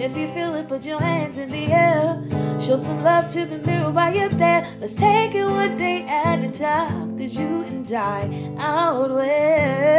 If you feel it, put your hands in the air. Show some love to the mirror while you're there. Let's take it one day at a time. Cause you and I outweigh.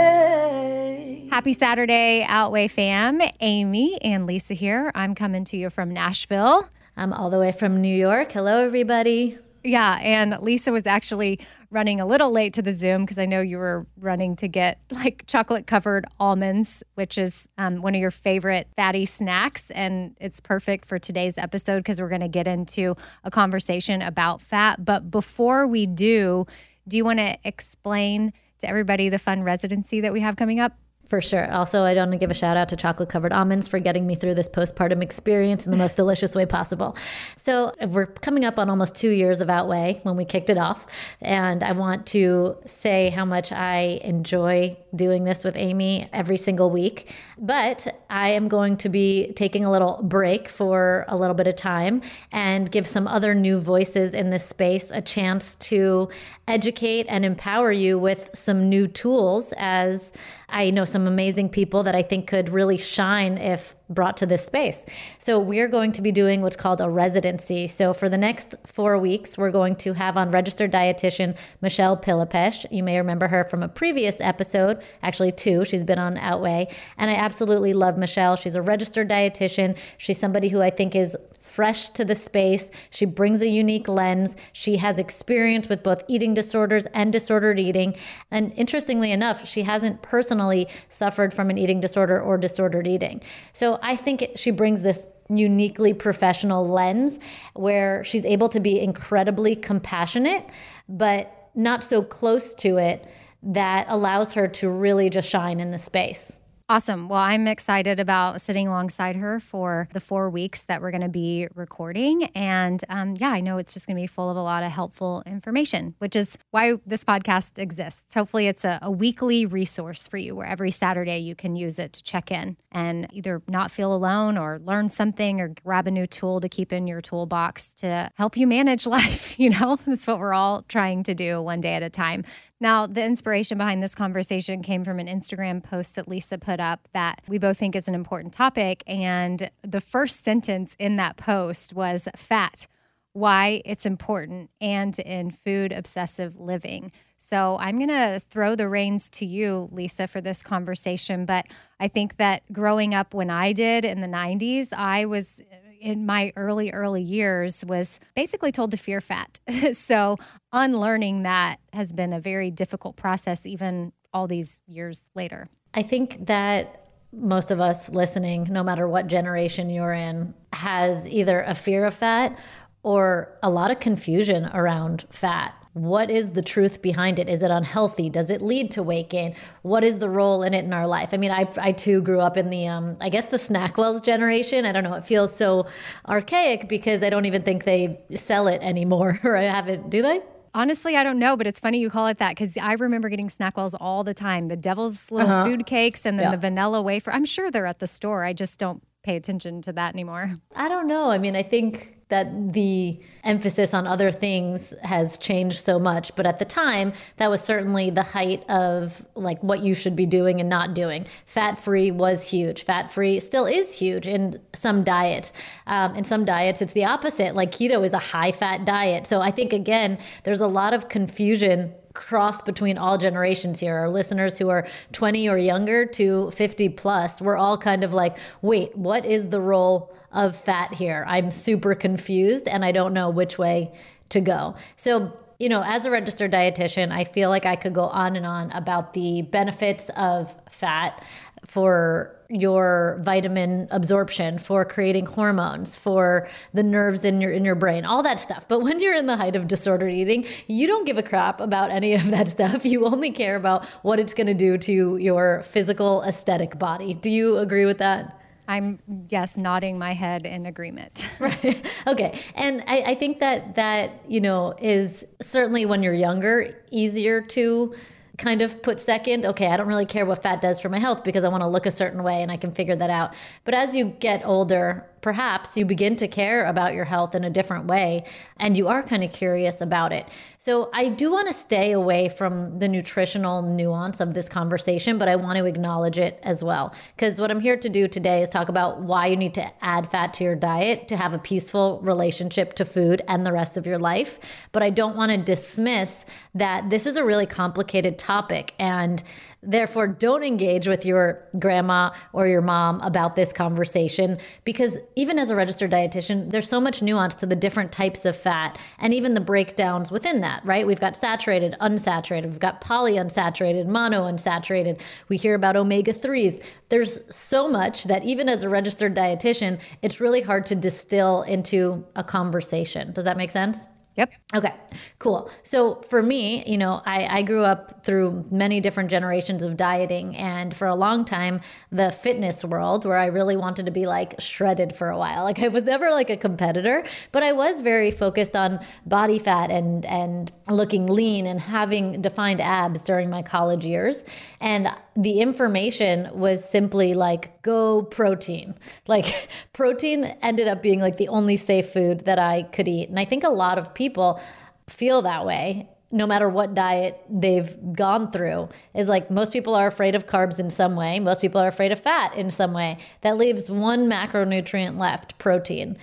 Happy Saturday, Outweigh fam. Amy and Lisa here. I'm coming to you from Nashville. I'm all the way from New York. Hello, everybody. Yeah, and Lisa was actually running a little late to the Zoom because I know you were running to get like chocolate covered almonds, which is um, one of your favorite fatty snacks. And it's perfect for today's episode because we're going to get into a conversation about fat. But before we do, do you want to explain to everybody the fun residency that we have coming up? For sure. Also, I want to give a shout out to chocolate covered almonds for getting me through this postpartum experience in the most delicious way possible. So, we're coming up on almost two years of Outweigh when we kicked it off. And I want to say how much I enjoy doing this with Amy every single week. But I am going to be taking a little break for a little bit of time and give some other new voices in this space a chance to educate and empower you with some new tools as I know some amazing people that I think could really shine if brought to this space. So we're going to be doing what's called a residency. So for the next four weeks, we're going to have on registered dietitian Michelle Pillepich. You may remember her from a previous episode, actually two. She's been on Outweigh, and I absolutely love Michelle. She's a registered dietitian. She's somebody who I think is fresh to the space. She brings a unique lens. She has experience with both eating disorders and disordered eating. And interestingly enough, she hasn't personally suffered from an eating disorder or disordered eating. So I think it, she brings this uniquely professional lens where she's able to be incredibly compassionate, but not so close to it that allows her to really just shine in the space. Awesome. Well, I'm excited about sitting alongside her for the four weeks that we're going to be recording. And um, yeah, I know it's just going to be full of a lot of helpful information, which is why this podcast exists. Hopefully, it's a, a weekly resource for you where every Saturday you can use it to check in and either not feel alone or learn something or grab a new tool to keep in your toolbox to help you manage life. You know, that's what we're all trying to do one day at a time. Now, the inspiration behind this conversation came from an Instagram post that Lisa put up that we both think is an important topic. And the first sentence in that post was fat, why it's important, and in food obsessive living. So I'm going to throw the reins to you, Lisa, for this conversation. But I think that growing up when I did in the 90s, I was in my early, early years was basically told to fear fat. so unlearning that has been a very difficult process, even all these years later. I think that most of us listening, no matter what generation you're in, has either a fear of fat or a lot of confusion around fat. What is the truth behind it? Is it unhealthy? Does it lead to weight gain? What is the role in it in our life? I mean, I, I too grew up in the, um, I guess the Snackwells generation. I don't know. It feels so archaic because I don't even think they sell it anymore or I haven't, do they? Honestly, I don't know, but it's funny you call it that because I remember getting Snackwells all the time. The devil's little uh-huh. food cakes and then yeah. the vanilla wafer. I'm sure they're at the store. I just don't pay attention to that anymore. I don't know. I mean, I think that the emphasis on other things has changed so much. But at the time, that was certainly the height of like what you should be doing and not doing. Fat free was huge. Fat free still is huge in some diets. Um, in some diets, it's the opposite. Like keto is a high fat diet. So I think, again, there's a lot of confusion cross between all generations here. Our listeners who are 20 or younger to 50 plus, we're all kind of like, wait, what is the role of fat here? I'm super confused and I don't know which way to go. So, you know, as a registered dietitian, I feel like I could go on and on about the benefits of fat for your vitamin absorption, for creating hormones, for the nerves in your in your brain, all that stuff. But when you're in the height of disordered eating, you don't give a crap about any of that stuff. You only care about what it's going to do to your physical aesthetic body. Do you agree with that? I'm yes, nodding my head in agreement. right. Okay. And I, I think that that, you know, is certainly when you're younger, easier to kind of put second, okay, I don't really care what fat does for my health because I want to look a certain way and I can figure that out. But as you get older, perhaps you begin to care about your health in a different way and you are kind of curious about it. So I do want to stay away from the nutritional nuance of this conversation, but I want to acknowledge it as well. Because what I'm here to do today is talk about why you need to add fat to your diet to have a peaceful relationship to food and the rest of your life. But I don't want to dismiss that this is a really complicated topic and Therefore, don't engage with your grandma or your mom about this conversation because even as a registered dietitian, there's so much nuance to the different types of fat and even the breakdowns within that, right? We've got saturated, unsaturated, we've got polyunsaturated, monounsaturated. We hear about omega 3s. There's so much that even as a registered dietitian, it's really hard to distill into a conversation. Does that make sense? Yep. Okay, cool. So for me, you know, I, I grew up through many different generations of dieting. And for a long time, the fitness world, where I really wanted to be like shredded for a while. Like I was never like a competitor, but I was very focused on body fat and, and looking lean and having defined abs during my college years. And the information was simply like go protein. Like protein ended up being like the only safe food that I could eat. And I think a lot of people feel that way no matter what diet they've gone through is like most people are afraid of carbs in some way most people are afraid of fat in some way that leaves one macronutrient left protein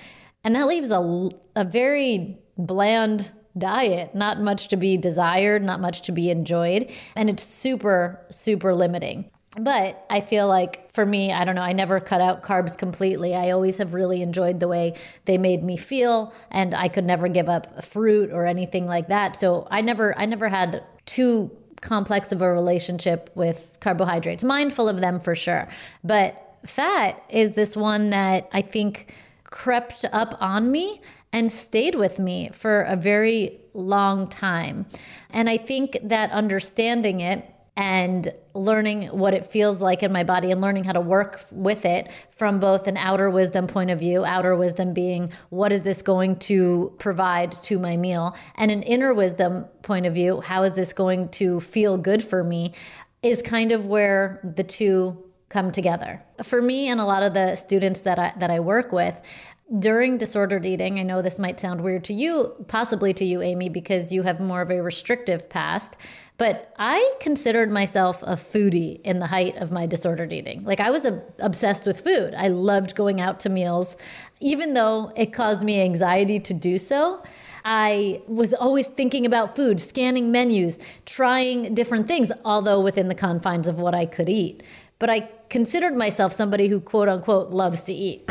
and that leaves a, a very bland diet, not much to be desired, not much to be enjoyed. And it's super, super limiting. But I feel like for me, I don't know, I never cut out carbs completely. I always have really enjoyed the way they made me feel and I could never give up fruit or anything like that. So I never I never had too complex of a relationship with carbohydrates. Mindful of them for sure. But fat is this one that I think crept up on me and stayed with me for a very long time. And I think that understanding it and learning what it feels like in my body and learning how to work with it from both an outer wisdom point of view, outer wisdom being what is this going to provide to my meal, and an inner wisdom point of view, how is this going to feel good for me, is kind of where the two come together. For me and a lot of the students that I that I work with, during disordered eating, I know this might sound weird to you, possibly to you, Amy, because you have more of a restrictive past, but I considered myself a foodie in the height of my disordered eating. Like I was a, obsessed with food. I loved going out to meals, even though it caused me anxiety to do so. I was always thinking about food, scanning menus, trying different things, although within the confines of what I could eat. But I considered myself somebody who, quote unquote, loves to eat.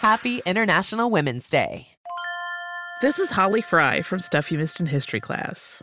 Happy International Women's Day. This is Holly Fry from Stuff You Missed in History class.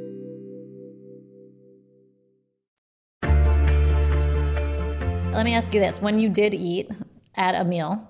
Let me ask you this. When you did eat at a meal,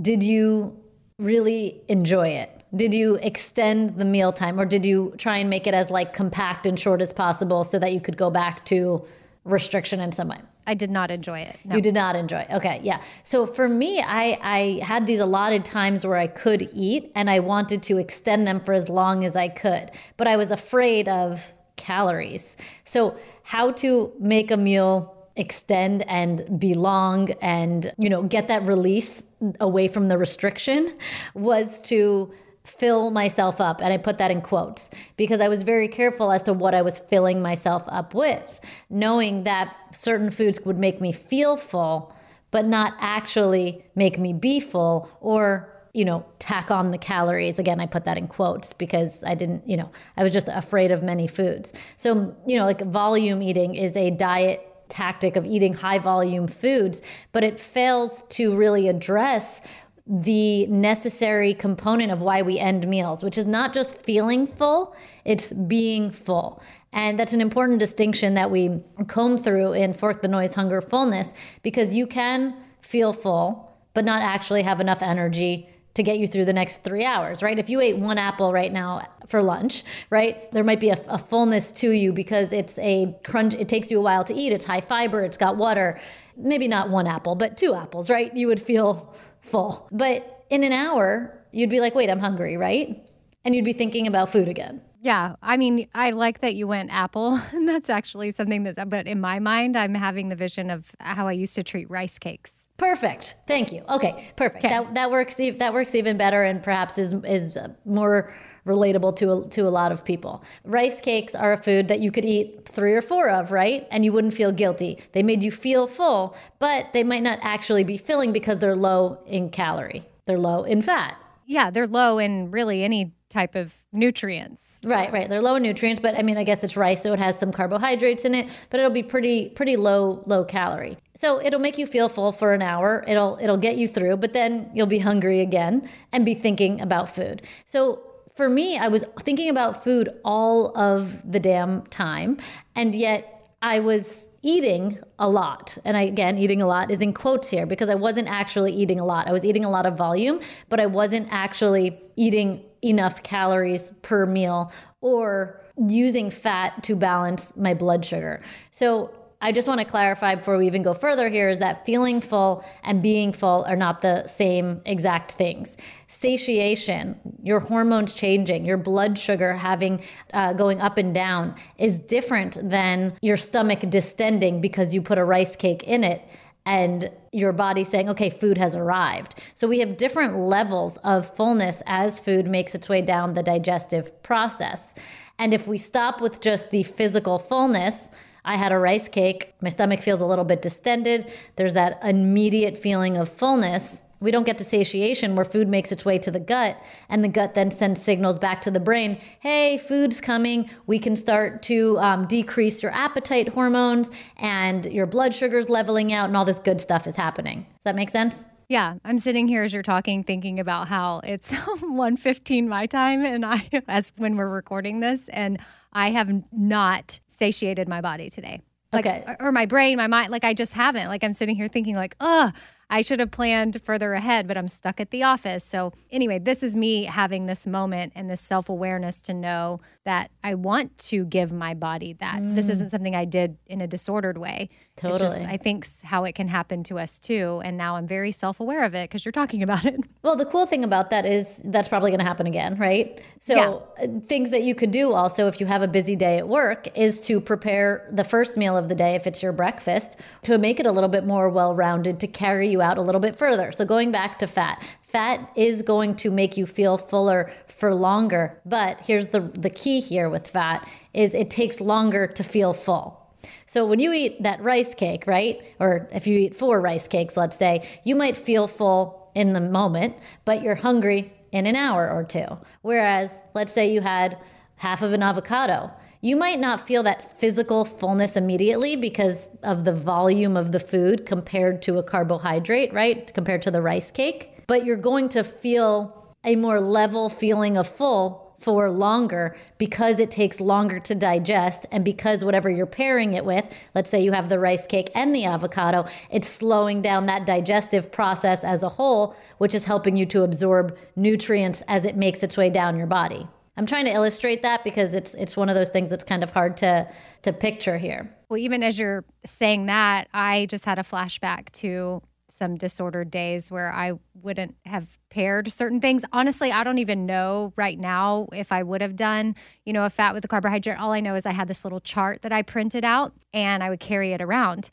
did you really enjoy it? Did you extend the meal time or did you try and make it as like compact and short as possible so that you could go back to restriction in some way? I did not enjoy it. No. You did not enjoy. It. Okay, yeah. So for me, I I had these allotted times where I could eat and I wanted to extend them for as long as I could, but I was afraid of calories. So how to make a meal extend and belong and you know get that release away from the restriction was to fill myself up. And I put that in quotes because I was very careful as to what I was filling myself up with, knowing that certain foods would make me feel full, but not actually make me be full or you know, tack on the calories. Again, I put that in quotes because I didn't, you know, I was just afraid of many foods. So, you know, like volume eating is a diet tactic of eating high volume foods, but it fails to really address the necessary component of why we end meals, which is not just feeling full, it's being full. And that's an important distinction that we comb through in Fork the Noise Hunger Fullness because you can feel full, but not actually have enough energy to get you through the next three hours, right? If you ate one apple right now for lunch, right, there might be a, a, fullness to you because it's a crunch, it takes you a while to eat, it's high fiber, it's got water. Maybe not one apple, but two apples, right? You would feel full. But in an hour, you'd be like, wait, I'm hungry, right? And you'd be thinking about food again. Yeah, I mean, I like that you went apple, and that's actually something that. But in my mind, I'm having the vision of how I used to treat rice cakes. Perfect. Thank you. Okay, perfect. Okay. That that works. That works even better, and perhaps is is more relatable to a, to a lot of people. Rice cakes are a food that you could eat three or four of, right? And you wouldn't feel guilty. They made you feel full, but they might not actually be filling because they're low in calorie. They're low in fat. Yeah, they're low in really any type of nutrients. Right, right. They're low in nutrients, but I mean, I guess it's rice, so it has some carbohydrates in it, but it'll be pretty pretty low low calorie. So it'll make you feel full for an hour. It'll it'll get you through, but then you'll be hungry again and be thinking about food. So for me, I was thinking about food all of the damn time, and yet I was eating a lot. And I, again, eating a lot is in quotes here because I wasn't actually eating a lot. I was eating a lot of volume, but I wasn't actually eating enough calories per meal or using fat to balance my blood sugar. So I just want to clarify before we even go further here is that feeling full and being full are not the same exact things. Satiation, your hormones changing, your blood sugar having uh, going up and down is different than your stomach distending because you put a rice cake in it and your body saying, okay, food has arrived. So we have different levels of fullness as food makes its way down the digestive process. And if we stop with just the physical fullness, I had a rice cake. My stomach feels a little bit distended. There's that immediate feeling of fullness. We don't get to satiation where food makes its way to the gut, and the gut then sends signals back to the brain hey, food's coming. We can start to um, decrease your appetite hormones, and your blood sugar's leveling out, and all this good stuff is happening. Does that make sense? Yeah, I'm sitting here as you're talking, thinking about how it's 1:15 my time, and I, as when we're recording this, and I have not satiated my body today. Like, okay. Or my brain, my mind, like I just haven't. Like I'm sitting here thinking, like, oh, I should have planned further ahead, but I'm stuck at the office. So, anyway, this is me having this moment and this self awareness to know that I want to give my body that. Mm. This isn't something I did in a disordered way. Totally. Just, I think how it can happen to us too. And now I'm very self aware of it because you're talking about it. Well, the cool thing about that is that's probably going to happen again, right? So, yeah. Uh, things that you could do also if you have a busy day at work is to prepare the first meal of the day, if it's your breakfast, to make it a little bit more well rounded to carry you out a little bit further. So, going back to fat, fat is going to make you feel fuller for longer. But here's the, the key here with fat is it takes longer to feel full. So when you eat that rice cake, right? Or if you eat four rice cakes, let's say, you might feel full in the moment, but you're hungry in an hour or two. Whereas, let's say you had half of an avocado. You might not feel that physical fullness immediately because of the volume of the food compared to a carbohydrate, right? Compared to the rice cake. But you're going to feel a more level feeling of full for longer because it takes longer to digest and because whatever you're pairing it with, let's say you have the rice cake and the avocado, it's slowing down that digestive process as a whole, which is helping you to absorb nutrients as it makes its way down your body. I'm trying to illustrate that because it's it's one of those things that's kind of hard to to picture here. Well, even as you're saying that, I just had a flashback to some disordered days where I wouldn't have paired certain things. Honestly, I don't even know right now if I would have done, you know, a fat with a carbohydrate. All I know is I had this little chart that I printed out and I would carry it around.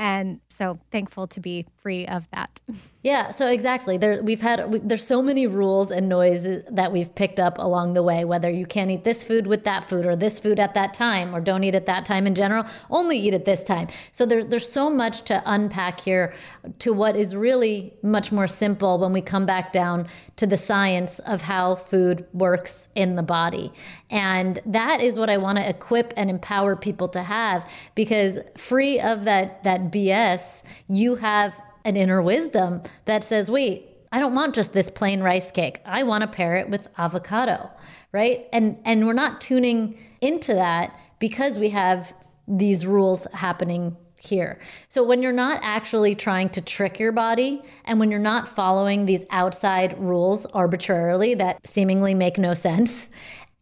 And so thankful to be free of that. Yeah, so exactly. There we've had we, there's so many rules and noises that we've picked up along the way whether you can't eat this food with that food or this food at that time or don't eat at that time in general, only eat at this time. So there's there's so much to unpack here to what is really much more simple when we come back down to the science of how food works in the body. And that is what I want to equip and empower people to have because free of that that BS, you have an inner wisdom that says, wait, I don't want just this plain rice cake. I want to pair it with avocado, right? And and we're not tuning into that because we have these rules happening here. So when you're not actually trying to trick your body and when you're not following these outside rules arbitrarily that seemingly make no sense,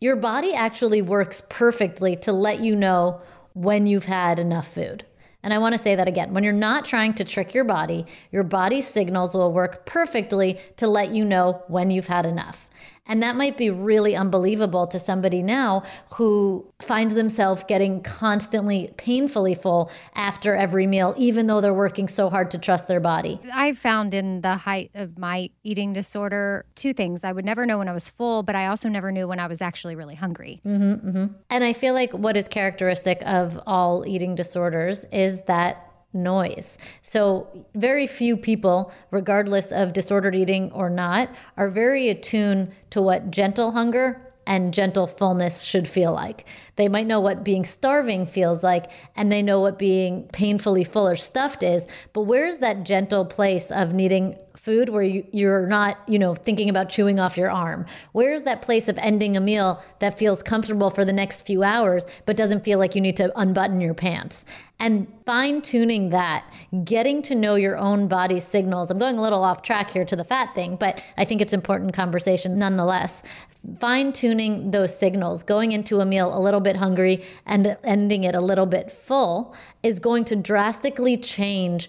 your body actually works perfectly to let you know when you've had enough food. And I want to say that again. When you're not trying to trick your body, your body's signals will work perfectly to let you know when you've had enough. And that might be really unbelievable to somebody now who finds themselves getting constantly painfully full after every meal, even though they're working so hard to trust their body. I found in the height of my eating disorder two things. I would never know when I was full, but I also never knew when I was actually really hungry. Mm-hmm, mm-hmm. And I feel like what is characteristic of all eating disorders is that noise. So, very few people, regardless of disordered eating or not, are very attuned to what gentle hunger and gentle fullness should feel like. They might know what being starving feels like, and they know what being painfully full or stuffed is. But where's that gentle place of needing food where you, you're not, you know, thinking about chewing off your arm? Where's that place of ending a meal that feels comfortable for the next few hours, but doesn't feel like you need to unbutton your pants? And fine tuning that, getting to know your own body signals. I'm going a little off track here to the fat thing, but I think it's important conversation nonetheless. Fine tuning those signals, going into a meal a little bit hungry and ending it a little bit full is going to drastically change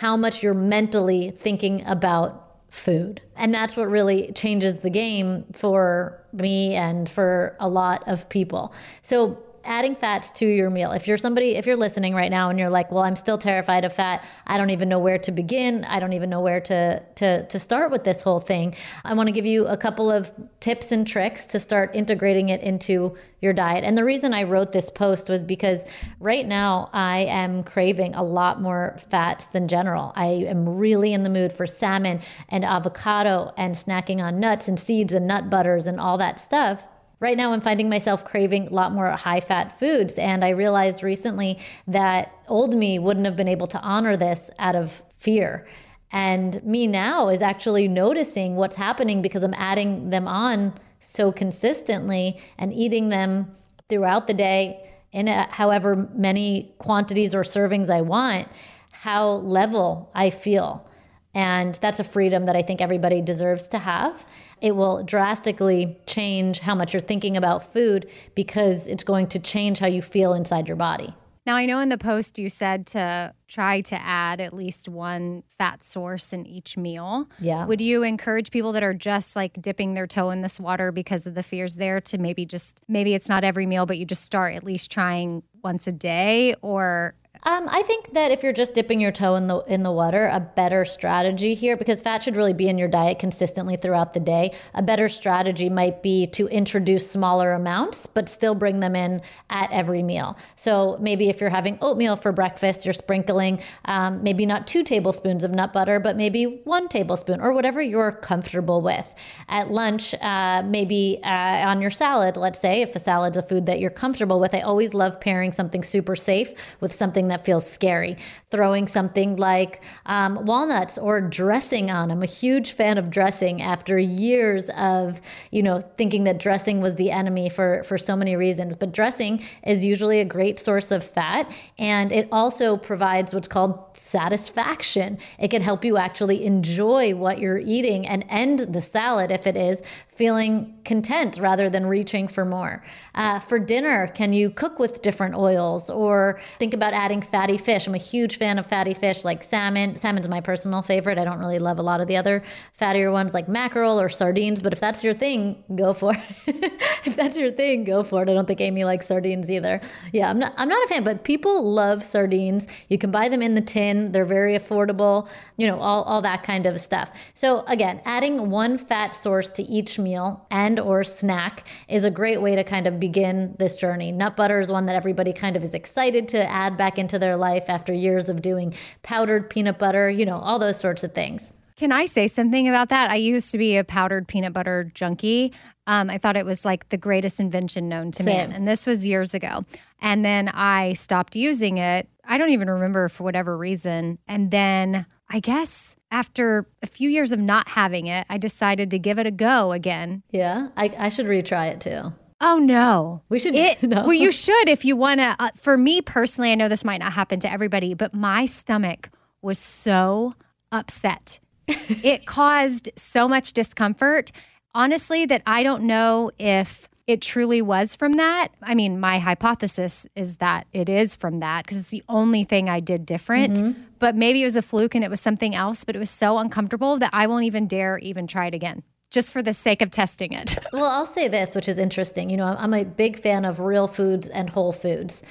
how much you're mentally thinking about food. And that's what really changes the game for me and for a lot of people. So adding fats to your meal. If you're somebody, if you're listening right now and you're like, well, I'm still terrified of fat. I don't even know where to begin. I don't even know where to to to start with this whole thing. I want to give you a couple of tips and tricks to start integrating it into your diet. And the reason I wrote this post was because right now I am craving a lot more fats than general. I am really in the mood for salmon and avocado and snacking on nuts and seeds and nut butters and all that stuff. Right now, I'm finding myself craving a lot more high fat foods. And I realized recently that old me wouldn't have been able to honor this out of fear. And me now is actually noticing what's happening because I'm adding them on so consistently and eating them throughout the day in a, however many quantities or servings I want, how level I feel. And that's a freedom that I think everybody deserves to have it will drastically change how much you're thinking about food because it's going to change how you feel inside your body. Now, I know in the post you said to try to add at least one fat source in each meal. Yeah. Would you encourage people that are just like dipping their toe in this water because of the fears there to maybe just, maybe it's not every meal, but you just start at least trying once a day? Or um, I think that if you're just dipping your toe in the in the water, a better strategy here, because fat should really be in your diet consistently throughout the day. A better strategy might be to introduce smaller amounts, but still bring them in at every meal. So maybe if you're having oatmeal for breakfast, you're sprinkling um, maybe not two tablespoons of nut butter, but maybe one tablespoon or whatever you're comfortable with. At lunch, uh, maybe uh, on your salad, let's say, if a salad's a food that you're comfortable with, I always love pairing something super safe with something that feels scary. Throwing something like um, walnuts or dressing on. I'm a huge fan of dressing after years of, you know, thinking that dressing was the enemy for, for so many reasons. But dressing is usually a great source of fat and it also provides what's called satisfaction. It can help you actually enjoy what you're eating and end the salad if it is feeling content rather than reaching for more. Uh, for dinner, can you cook with different oils or think about adding fatty fish? I'm a huge fan of fatty fish like salmon. Salmon's my personal favorite. I don't really love a lot of the other fattier ones like mackerel or sardines, but if that's your thing, go for it. if that's your thing, go for it. I don't think Amy likes sardines either. Yeah, I'm not I'm not a fan, but people love sardines. You can buy them in the tin. They're very affordable, you know, all, all that kind of stuff. So again, adding one fat source to each meal and or snack is a great way to kind of begin this journey. Nut butter is one that everybody kind of is excited to add back into their life after years of doing powdered peanut butter, you know, all those sorts of things. Can I say something about that? I used to be a powdered peanut butter junkie. Um, I thought it was like the greatest invention known to Same. man. And this was years ago. And then I stopped using it. I don't even remember for whatever reason. And then I guess after a few years of not having it, I decided to give it a go again. Yeah, I, I should retry it too. Oh no. We should It, no. Well, you should if you want to. Uh, for me personally, I know this might not happen to everybody, but my stomach was so upset. it caused so much discomfort, honestly, that I don't know if it truly was from that. I mean, my hypothesis is that it is from that because it's the only thing I did different. But maybe it was a fluke and it was something else, but it was so uncomfortable that I won't even dare even try it again. Just for the sake of testing it. Well, I'll say this, which is interesting. You know, I'm a big fan of real foods and whole foods.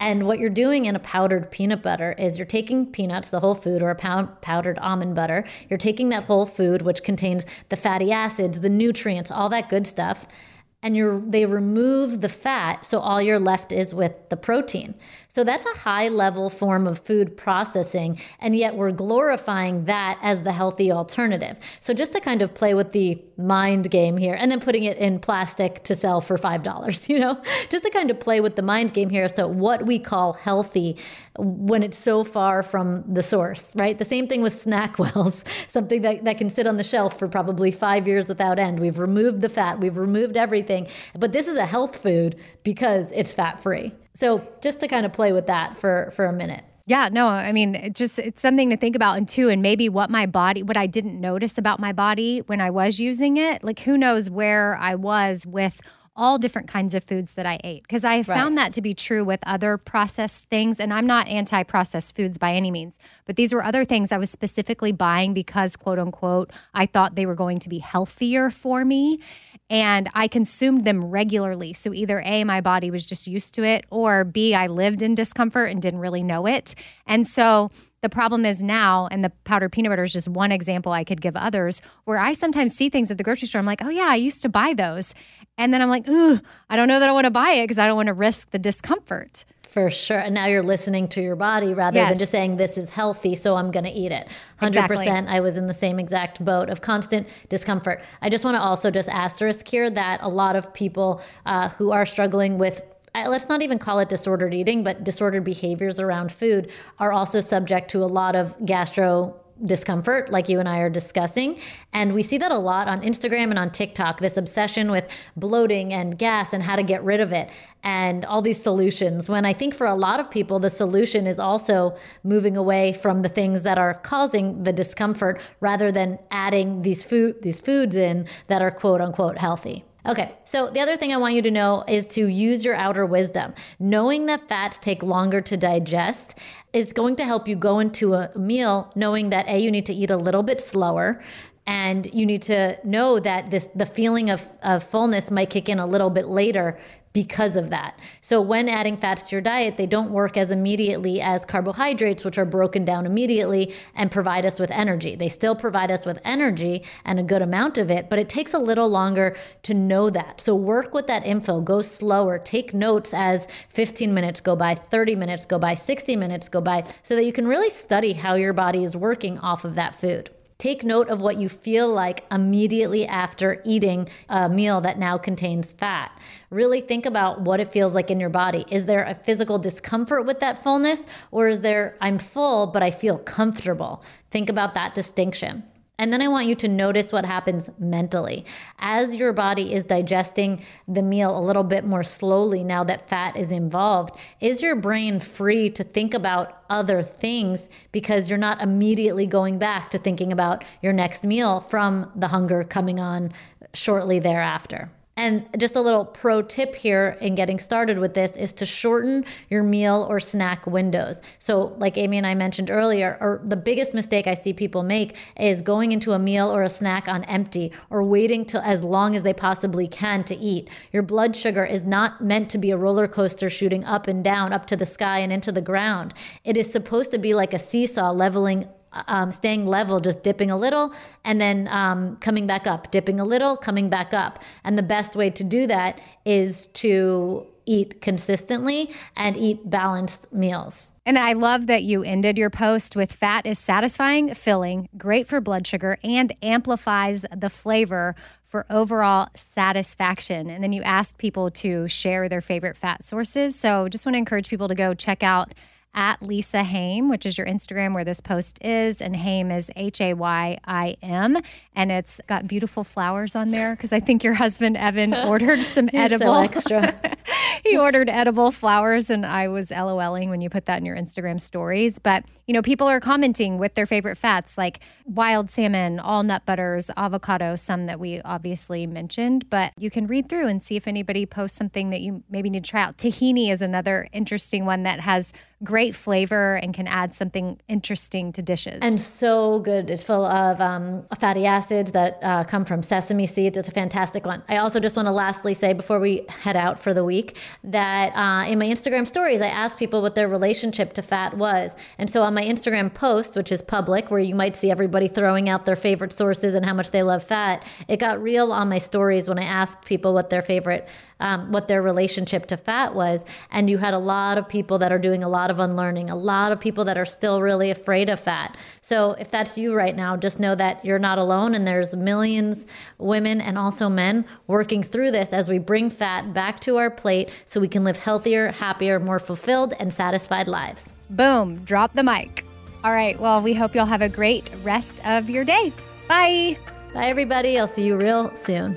And what you're doing in a powdered peanut butter is you're taking peanuts, the whole food, or a pound powdered almond butter. You're taking that whole food, which contains the fatty acids, the nutrients, all that good stuff, and you're they remove the fat, so all you're left is with the protein. So that's a high level form of food processing, and yet we're glorifying that as the healthy alternative. So just to kind of play with the mind game here, and then putting it in plastic to sell for five dollars, you know, just to kind of play with the mind game here as to what we call healthy when it's so far from the source, right? The same thing with snack wells, something that, that can sit on the shelf for probably five years without end. We've removed the fat, we've removed everything, but this is a health food because it's fat free. So just to kind of play with that for, for a minute. Yeah, no, I mean, it just it's something to think about and too and maybe what my body what I didn't notice about my body when I was using it. Like who knows where I was with all different kinds of foods that I ate because I found that to be true with other processed things and I'm not anti-processed foods by any means, but these were other things I was specifically buying because quote unquote I thought they were going to be healthier for me and I consumed them regularly. So either A, my body was just used to it, or B, I lived in discomfort and didn't really know it. And so the problem is now, and the powdered peanut butter is just one example I could give others, where I sometimes see things at the grocery store. I'm like, oh yeah, I used to buy those. And then I'm like, ugh, I don't know that I want to buy it because I don't want to risk the discomfort. For sure. And now you're listening to your body rather than just saying, this is healthy, so I'm going to eat it. 100%. Exactly. I was in the same exact boat of constant discomfort. I just want to also just asterisk here that a lot of people uh, who are struggling with uh, let's not even call it disordered eating, but disordered behaviors around food are also subject to a lot of gastro discomfort, like you and I are discussing. And we see that a lot on Instagram and on TikTok this obsession with bloating and gas and how to get rid of it and all these solutions. When I think for a lot of people, the solution is also moving away from the things that are causing the discomfort rather than adding these food these foods in that are quote unquote healthy. Okay, so the other thing I want you to know is to use your outer wisdom. Knowing that fats take longer to digest is going to help you go into a meal knowing that A, you need to eat a little bit slower. And you need to know that this the feeling of, of fullness might kick in a little bit later because of that. So when adding fats to your diet, they don't work as immediately as carbohydrates, which are broken down immediately and provide us with energy. They still provide us with energy and a good amount of it, but it takes a little longer to know that. So work with that info, go slower, take notes as 15 minutes go by, 30 minutes go by, 60 minutes go by, so that you can really study how your body is working off of that food. Take note of what you feel like immediately after eating a meal that now contains fat. Really think about what it feels like in your body. Is there a physical discomfort with that fullness, or is there, I'm full, but I feel comfortable? Think about that distinction. And then I want you to notice what happens mentally. As your body is digesting the meal a little bit more slowly now that fat is involved, is your brain free to think about other things because you're not immediately going back to thinking about your next meal from the hunger coming on shortly thereafter? And just a little pro tip here in getting started with this is to shorten your meal or snack windows. So, like Amy and I mentioned earlier, or the biggest mistake I see people make is going into a meal or a snack on empty or waiting till as long as they possibly can to eat. Your blood sugar is not meant to be a roller coaster shooting up and down, up to the sky and into the ground. It is supposed to be like a seesaw leveling um, staying level, just dipping a little and then um, coming back up, dipping a little, coming back up. And the best way to do that is to eat consistently and eat balanced meals. And I love that you ended your post with fat is satisfying, filling, great for blood sugar, and amplifies the flavor for overall satisfaction. And then you asked people to share their favorite fat sources. So just want to encourage people to go check out at Lisa Hayim, which is your Instagram where this post is. And Hayim is H A Y I M. And it's got beautiful flowers on there because I think your husband, Evan, ordered some edible. So extra. he ordered edible flowers. And I was LOLing when you put that in your Instagram stories. But, you know, people are commenting with their favorite fats like wild salmon, all nut butters, avocado, some that we obviously mentioned. But you can read through and see if anybody posts something that you maybe need to try out. Tahini is another interesting one that has great flavor and can add something interesting to dishes. And so good. It's full of um, fatty acids that uh, come from sesame seeds. It's a fantastic one. I also just want to lastly say before we head out for the week that uh, in my Instagram stories, I asked people what their relationship to fat was. And so on my Instagram post, which is public, where you might see everybody throwing out their favorite sources and how much they love fat, it got real on my stories when I asked people what their favorite um, what their relationship to fat was. And you had a lot of people that are doing a lot of unlearning, a lot of people that are still really afraid of fat. So if that's you right now, just know that you're not alone and there's millions women and also men working through this as we bring fat back to our plate so we can live healthier, happier, more fulfilled and satisfied lives. Boom, drop the mic. All right, well, we hope you'll have a great rest of your day. Bye. Bye, everybody. I'll see you real soon.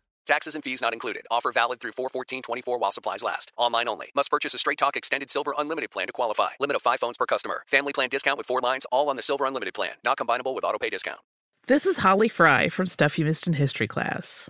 Taxes and fees not included. Offer valid through 41424 while supplies last. Online only. Must purchase a Straight Talk Extended Silver Unlimited plan to qualify. Limit of 5 phones per customer. Family plan discount with 4 lines all on the Silver Unlimited plan. Not combinable with auto pay discount. This is Holly Fry from Stuff You Missed in History class.